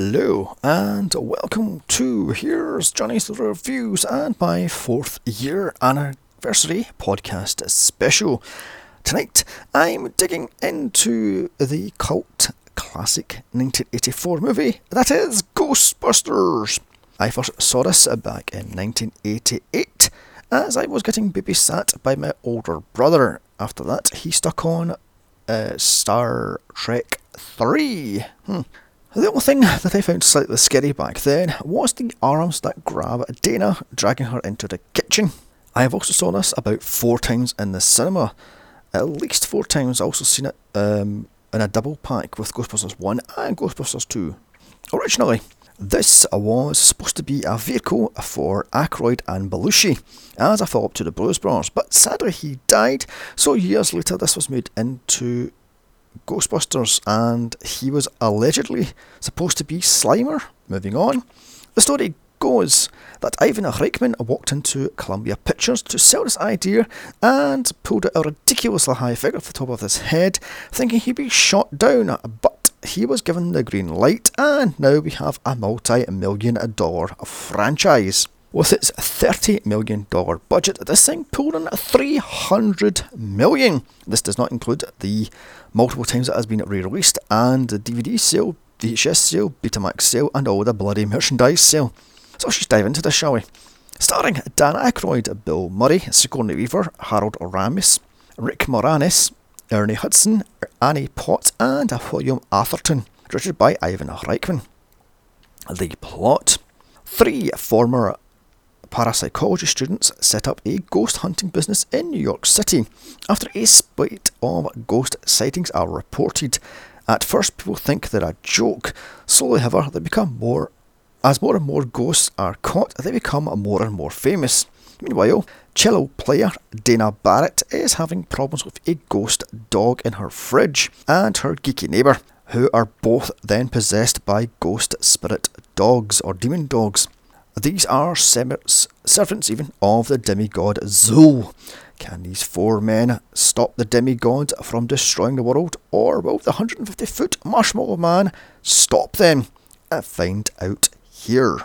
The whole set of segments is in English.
Hello and welcome to Here's Johnny's Reviews and my fourth year anniversary podcast special. Tonight I'm digging into the cult classic 1984 movie that is Ghostbusters. I first saw this back in 1988 as I was getting babysat by my older brother. After that, he stuck on uh, Star Trek 3. Hmm. The only thing that I found slightly scary back then was the arms that grab Dana, dragging her into the kitchen. I have also saw this about four times in the cinema. At least four times. I also seen it um, in a double pack with Ghostbusters 1 and Ghostbusters 2. Originally, this was supposed to be a vehicle for Aykroyd and Belushi as a follow up to the Blues Brothers, but sadly he died, so years later this was made into Ghostbusters, and he was allegedly supposed to be Slimer. Moving on, the story goes that Ivan Reitman walked into Columbia Pictures to sell this idea and pulled out a ridiculously high figure off the top of his head, thinking he'd be shot down, but he was given the green light, and now we have a multi million dollar franchise. With its $30 million budget, this thing pulled in 300 million. This does not include the multiple times it has been re released and the DVD sale, VHS sale, Betamax sale, and all the bloody merchandise sale. So let's just dive into this, shall we? Starring Dan Aykroyd, Bill Murray, Sigourney Weaver, Harold Ramis, Rick Moranis, Ernie Hudson, Annie Potts, and William Atherton, directed by Ivan Reitman. The plot. Three former parapsychology students set up a ghost hunting business in New York City after a spate of ghost sightings are reported. At first, people think they're a joke. Slowly, however, they become more. As more and more ghosts are caught, they become more and more famous. Meanwhile, cello player Dana Barrett is having problems with a ghost dog in her fridge and her geeky neighbour, who are both then possessed by ghost spirit dogs or demon dogs. These are servants even of the demigod Zuul. Can these four men stop the demigod from destroying the world, or will the 150 foot marshmallow man stop them? Uh, find out here.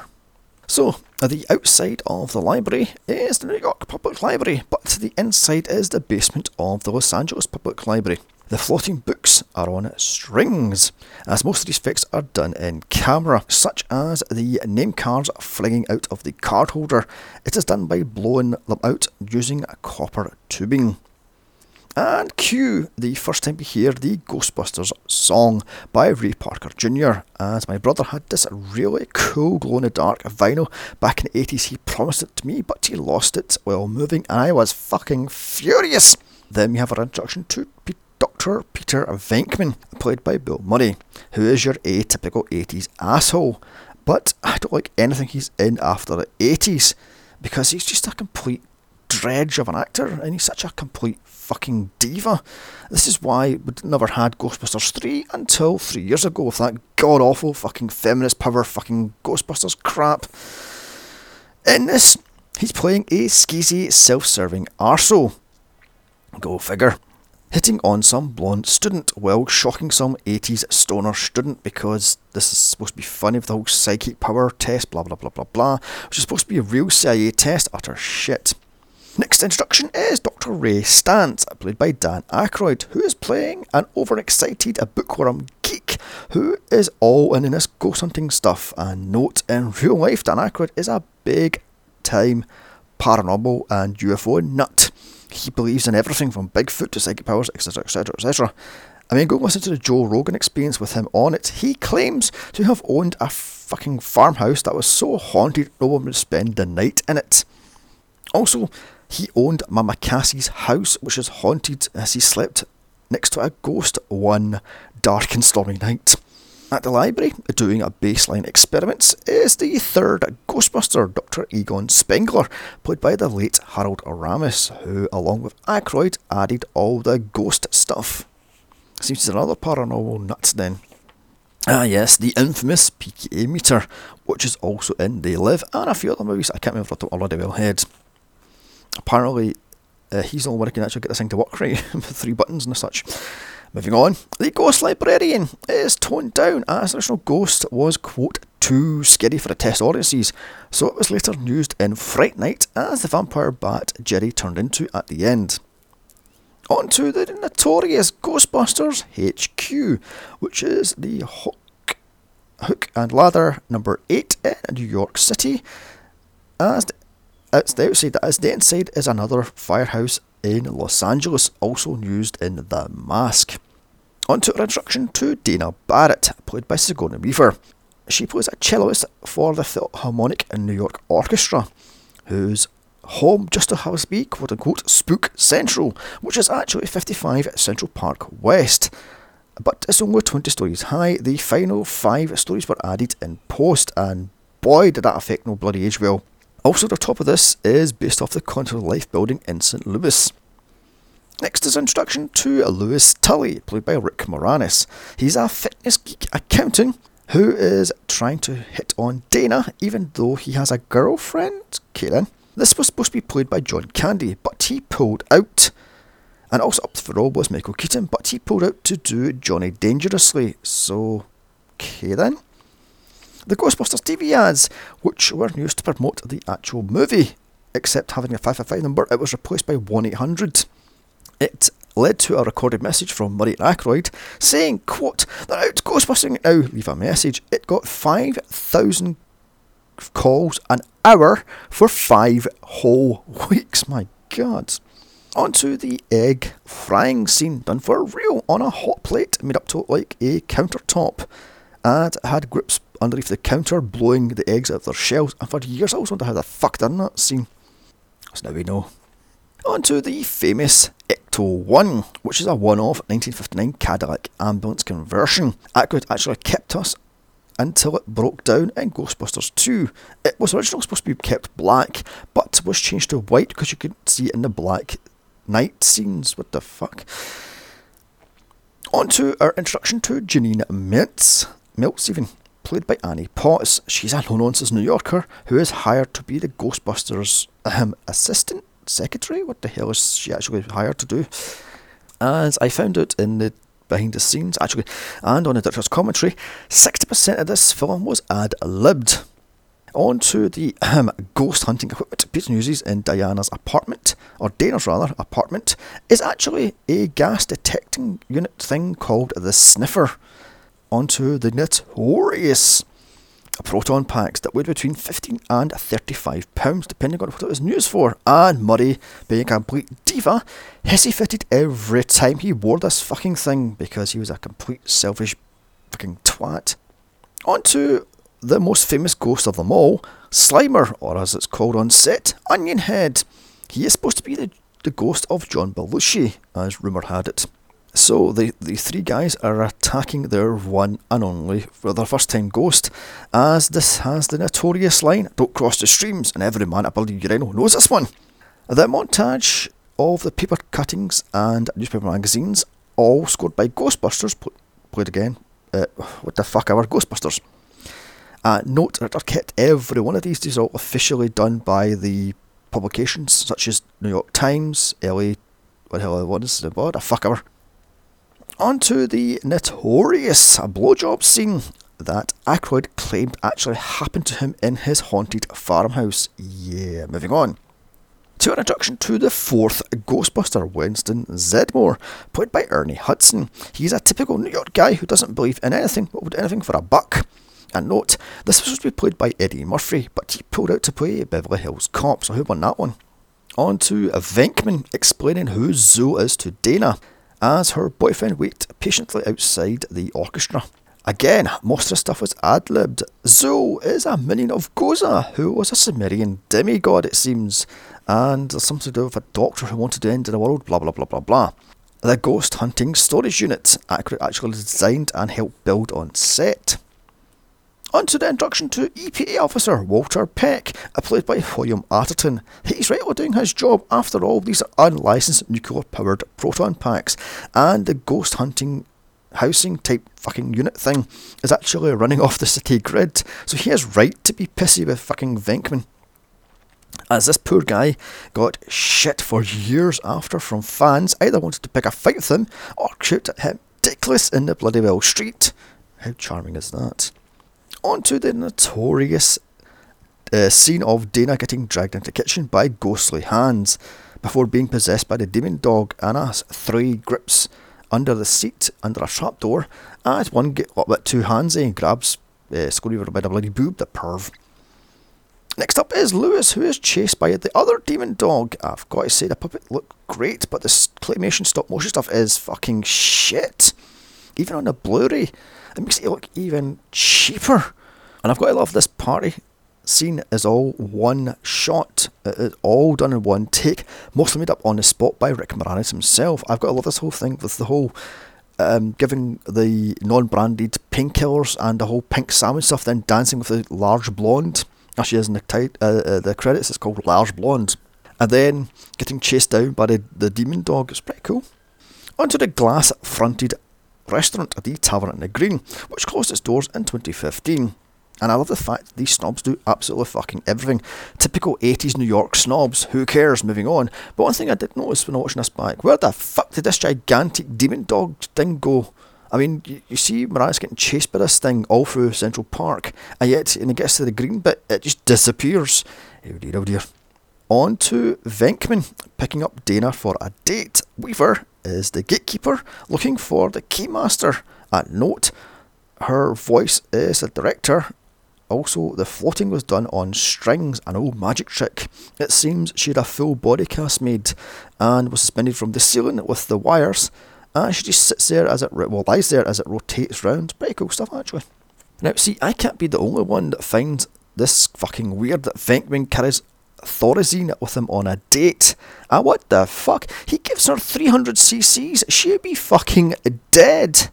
So, the outside of the library is the New York Public Library, but the inside is the basement of the Los Angeles Public Library. The floating books are on strings, as most of these effects are done in camera, such as the name cards flinging out of the card holder. It is done by blowing them out using copper tubing. And cue the first time we hear the Ghostbusters song by Ray Parker Jr. As my brother had this really cool glow in the dark vinyl back in the 80s, he promised it to me, but he lost it while moving, and I was fucking furious. Then we have our introduction to Dr. Peter Venkman, played by Bill Murray, who is your atypical 80s asshole. But I don't like anything he's in after the 80s because he's just a complete dredge of an actor and he's such a complete fucking diva. This is why we'd never had Ghostbusters 3 until three years ago with that god awful fucking feminist power fucking Ghostbusters crap. In this, he's playing a skeezy, self serving arsehole. Go figure hitting on some blonde student while shocking some 80s stoner student because this is supposed to be funny with the whole psychic power test, blah blah blah blah blah, which is supposed to be a real CIA test, utter shit. Next introduction is Dr. Ray Stantz, played by Dan Aykroyd, who is playing an overexcited bookworm geek who is all in this ghost hunting stuff. And note, in real life, Dan Aykroyd is a big time paranormal and UFO nut. He believes in everything from Bigfoot to psychic powers, etc., etc., etc. I mean, go listen to the Joe Rogan experience with him on it. He claims to have owned a fucking farmhouse that was so haunted no one would spend the night in it. Also, he owned Mama Cass's house, which is haunted as he slept next to a ghost one dark and stormy night. At the library, doing a baseline experiments, is the third Ghostbuster, Dr. Egon Spengler, played by the late Harold Ramis, who, along with Aykroyd, added all the ghost stuff. Seems to another paranormal nut then. Ah, yes, the infamous PKE meter, which is also in They Live and a few other movies I can't remember off the of my head. Apparently, uh, he's the only one who can actually get this thing to work right with three buttons and such. Moving on, the Ghost Librarian is toned down as the original Ghost was, quote, too scary for the test audiences, so it was later used in Fright Night as the vampire bat Jerry turned into at the end. On to the notorious Ghostbusters HQ, which is the hook, hook and ladder number 8 in New York City. As the, it's the outside, as the inside is another firehouse in Los Angeles, also used in The Mask. On to our introduction to Dana Barrett, played by Sigourney Weaver. She plays a celloist for the Philharmonic New York Orchestra, whose home just to have be quote unquote Spook Central, which is actually 55 Central Park West. But it's only 20 stories high. The final five stories were added in post, and boy, did that affect no bloody age well. Also, the top of this is based off the Continental Life building in St. Louis. Next is introduction to Louis Tully, played by Rick Moranis. He's a fitness geek accountant who is trying to hit on Dana, even though he has a girlfriend, Caitlin. This was supposed to be played by John Candy, but he pulled out. And also up for all was Michael Keaton, but he pulled out to do Johnny Dangerously. So, okay then. The Ghostbusters TV ads, which were used to promote the actual movie, except having a 555 number, it was replaced by 1 800. It led to a recorded message from Murray Aykroyd saying, quote, They're out Ghostbusting now, leave a message. It got 5,000 calls an hour for five whole weeks. My God. Onto the egg frying scene done for real on a hot plate made up to look like a countertop and had grips underneath the counter blowing the eggs out of their shells. And for years I always wondered how the fuck done that scene. So now we know. On to the famous Ecto 1, which is a one off 1959 Cadillac ambulance conversion. Aykroyd actually kept us until it broke down in Ghostbusters 2. It was originally supposed to be kept black, but was changed to white because you could see it in the black night scenes. What the fuck? On to our introduction to Janine Melnitz. Melnitz, even played by Annie Potts. She's a no nonsense New Yorker who is hired to be the Ghostbusters um, assistant secretary. What the hell is she actually hired to do? As I found out in the behind the scenes, actually, and on the director's commentary, 60% of this film was ad libbed. On to the um, ghost hunting equipment Peter uses in Diana's apartment, or Dana's rather, apartment, is actually a gas detecting unit thing called the Sniffer. Onto the notorious proton packs that weighed between 15 and 35 pounds, depending on what it was used for. And Murray, being a complete diva, hissy fitted every time he wore this fucking thing because he was a complete selfish fucking twat. Onto the most famous ghost of them all, Slimer, or as it's called on set, Onion Head. He is supposed to be the, the ghost of John Belushi, as rumour had it. So the, the three guys are attacking their one and only for their first time ghost, as this has the notorious line, don't cross the streams, and every man at Bloody Rhino knows this one. The montage of the paper cuttings and newspaper magazines, all scored by Ghostbusters, played again, uh, what the fuck are Ghostbusters? Uh, note that are kept every one of these, are all officially done by the publications such as New York Times, LA, what the hell, what is it, what the fuck ever. On to the notorious blowjob scene that Aykroyd claimed actually happened to him in his haunted farmhouse. Yeah, moving on. To an introduction to the fourth Ghostbuster, Winston Zeddemore, played by Ernie Hudson. He's a typical New York guy who doesn't believe in anything but would anything for a buck. And note, this was supposed to be played by Eddie Murphy, but he pulled out to play Beverly Hills Cop, so who won that one? On to Venkman explaining who Zuul is to Dana as her boyfriend waited patiently outside the orchestra. Again, most of the stuff was ad libbed. Zuul is a minion of Gozer, who was a Sumerian demigod, it seems, and there's something to do with a doctor who wanted to end the world, blah blah blah blah blah. The ghost hunting storage unit actually designed and helped build on set. On to the introduction to EPA officer Walter Peck, played by William Atherton. He's rightly doing his job. After all, these are unlicensed nuclear powered proton packs, and the ghost hunting housing type fucking unit thing is actually running off the city grid, so he has right to be pissy with fucking Venkman. as this poor guy got shit for years after from fans either wanted to pick a fight with him or shoot at him dickless in the bloody well street. How charming is that? On to the notorious uh, scene of Dana getting dragged into the kitchen by ghostly hands before being possessed by the demon dog Anna's three grips under the seat under a trapdoor as one get a bit too handsy and grabs uh, Scotty by the bloody boob, the perv. Next up is Louis, who is chased by the other demon dog. I've got to say, the puppet looked great, but the claymation stop motion stuff is fucking shit. Even on the Blu ray, it makes it look even cheaper. And I've got to love this party scene is all one shot. It is all done in one take, mostly made up on the spot by Rick Moranis himself. I've got to love this whole thing with the whole um, giving the non-branded painkillers and the whole pink salmon stuff, then dancing with the large blonde Actually, is in the, tit- uh, uh, the credits. It's called Large Blonde. And then getting chased down by the, the demon dog. It's pretty cool. Onto the glass fronted restaurant at the Tavern in the Green, which closed its doors in 2015. And I love the fact these snobs do absolutely fucking everything. Typical 80s New York snobs. Who cares? Moving on. But one thing I did notice when watching this back, where the fuck did this gigantic demon dog thing go? I mean, you, you see Mariah's getting chased by this thing all through Central Park, and yet when it gets to the green bit, it just disappears. Oh dear, oh dear. On to Venkman, picking up Dana for a date. Weaver is the gatekeeper, looking for the keymaster. At note, her voice is the director. Also, the floating was done on strings, an old magic trick. It seems she had a full body cast made and was suspended from the ceiling with the wires and she just sits there as it well lies there as it rotates round. Pretty cool stuff actually. Now, see, I can't be the only one that finds this fucking weird that Venkman carries Thorazine with him on a date. Ah, what the fuck? He gives her 300 cc's. She'd be fucking dead.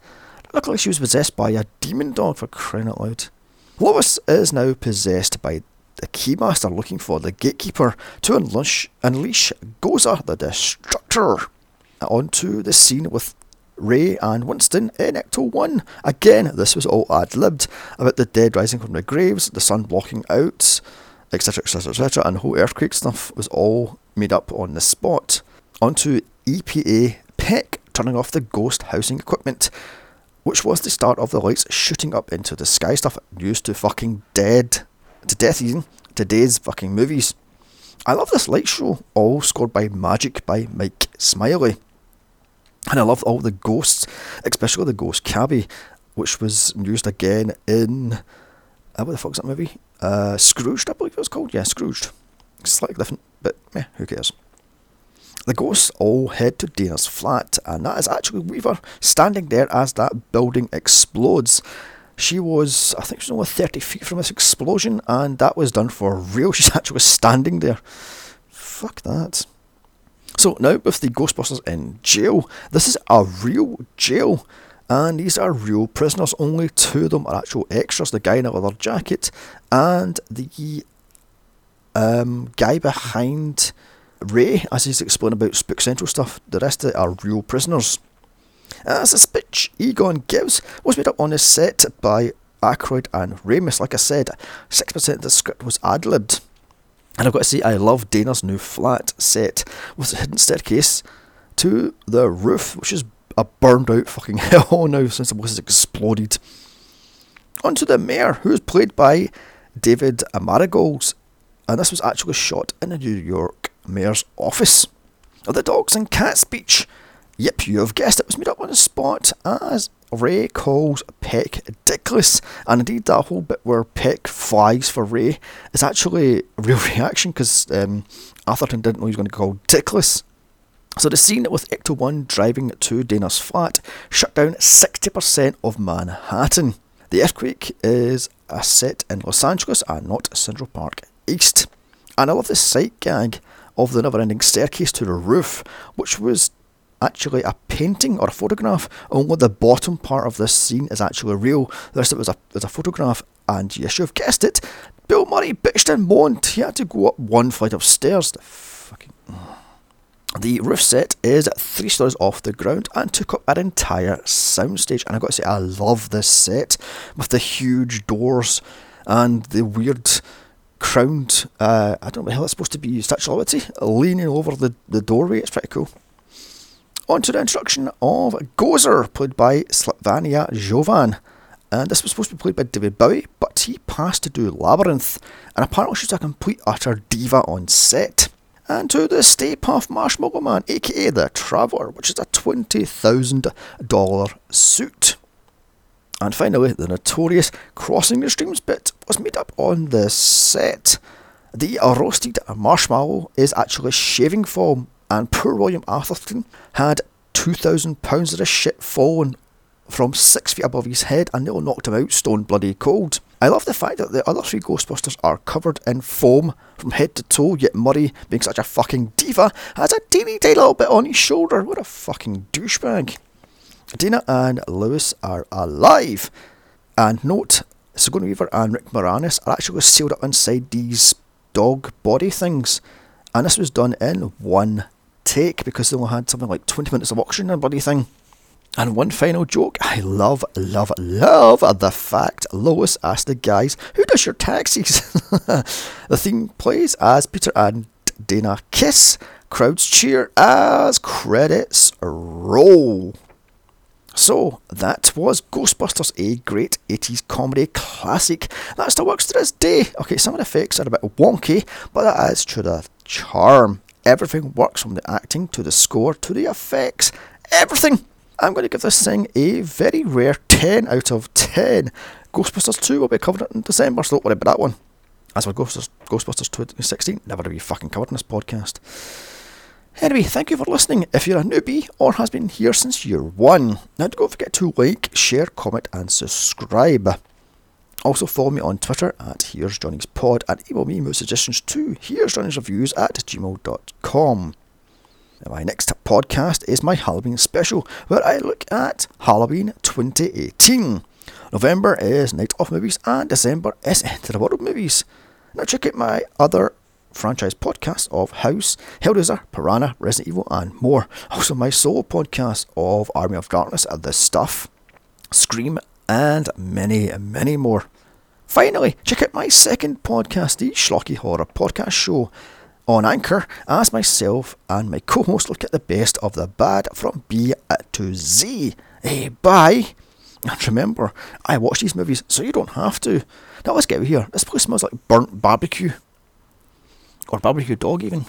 Looked like she was possessed by a demon dog for crying out loud. Lois is now possessed by the Keymaster looking for the Gatekeeper to unleash, unleash Gozer the Destructor onto the scene with Ray and Winston in Ecto 1. Again, this was all ad libbed about the dead rising from the graves, the sun blocking out, etc., etc., etc., and the whole earthquake stuff was all made up on the spot. Onto EPA Peck turning off the ghost housing equipment, which was the start of the lights shooting up into the sky stuff used to fucking dead to death even today's fucking movies. I love this light show, all scored by Magic by Mike Smiley. And I love all the ghosts, especially the ghost cabbie, which was used again in. Uh, what the fuck's that movie? Uh, Scrooged, I believe it was called. Yeah, Scrooged. Slightly different, but meh, who cares? The ghosts all head to Dana's flat, and that is actually Weaver standing there as that building explodes. She was, I think, she was only 30 feet from this explosion, and that was done for real. She's actually standing there. Fuck that. So now with the Ghostbusters in jail, this is a real jail. And these are real prisoners. Only two of them are actual extras. The guy in a leather jacket and the um, guy behind Ray, as he's explaining about Spook Central stuff. The rest of it are real prisoners. As the speech Egon gives was made up on the set by Aykroyd and Ramis. Like I said, 6% of the script was ad libbed. And I've got to say, I love Dana's new flat set with a hidden staircase to the roof, which is a burned out fucking hell now since the place has exploded. Onto the mayor, who is played by David Margulies, and this was actually shot in the New York mayor's office. Of the dogs and cat speech. Yep, you have guessed it was made up on the spot as Ray calls Peck ridiculous, and indeed that whole bit where Peck flies for Ray is actually a real reaction because um, Atherton didn't know he was going to call ridiculous. So the scene with Ecto 1 driving to Dana's flat shut down 60% of Manhattan. The earthquake is a set in Los Angeles and not Central Park East. And I love the sight gag of the never ending staircase to the roof, which was actually a painting or a photograph. Only the bottom part of this scene is actually real. The rest of it is a, is a photograph. And yes, you've guessed it. Bill Murray bitched and moaned. He had to go up one flight of stairs. The fucking. The roof set is three stories off the ground and took up an entire soundstage. And I've got to say, I love this set with the huge doors and the weird crowned, uh, I don't know how it's supposed to be, Liberty, leaning over the, the doorway. It's pretty cool. On to the introduction of Gozer, played by Slavitza Jovan. And this was supposed to be played by David Bowie, but he passed to do Labyrinth, and apparently she's a complete utter diva on set. And to the Stay Puft Marshmallow Man, aka The Traveller, which is a $20,000 suit. And finally, the notorious Crossing the Streams bit was made up on the set. The roasted marshmallow is actually shaving foam, and poor William Atherton had £2,000 of this shit fallen from six feet above his head and nearly knocked him out stone bloody cold. I love the fact that the other three Ghostbusters are covered in foam from head to toe, yet Murray, being such a fucking diva, has a teeny tiny little bit on his shoulder. What a fucking douchebag. Dana and Louis are alive. And note, Sigourney Weaver and Rick Moranis are actually sealed up inside these dog body things. And this was done in one take because they only had something like 20 minutes of oxygen and bloody thing. And one final joke I love, love, love the fact Lois asked the guys, Who does your taxis? the theme plays as Peter and Dana kiss, crowds cheer as credits roll. So, that was Ghostbusters, a great 80s comedy classic that still works to this day. Okay, some of the effects are a bit wonky, but that adds to the charm. Everything works from the acting to the score to the effects. Everything! I'm going to give this thing a very rare 10 out of 10. Ghostbusters 2 will be covered in December, so don't worry about that one. As for Ghostbusters, Ghostbusters 2016, never to be fucking covered in this podcast. Anyway, thank you for listening. If you're a newbie or has been here since year one, now don't forget to like, share, comment, and subscribe. Also follow me on Twitter at Here's Johnny's Pod and email me with suggestions to Here's Johnny's Reviews at gmail.com. My next podcast is my Halloween special, where I look at Halloween 2018. November is Night of Movies and December is of the World movies. Now check out my other franchise podcasts of House, Hellraiser, Piranha, Resident Evil, and more. Also, my solo podcast of Army of Darkness and The Stuff, Scream, and many, many more. Finally, check out my second podcast, the Schlocky Horror Podcast Show, on Anchor, as myself and my co host look at the best of the bad from B to Z. Hey, bye! And remember, I watch these movies so you don't have to. Now let's get out of here. This place smells like burnt barbecue or barbecue dog even.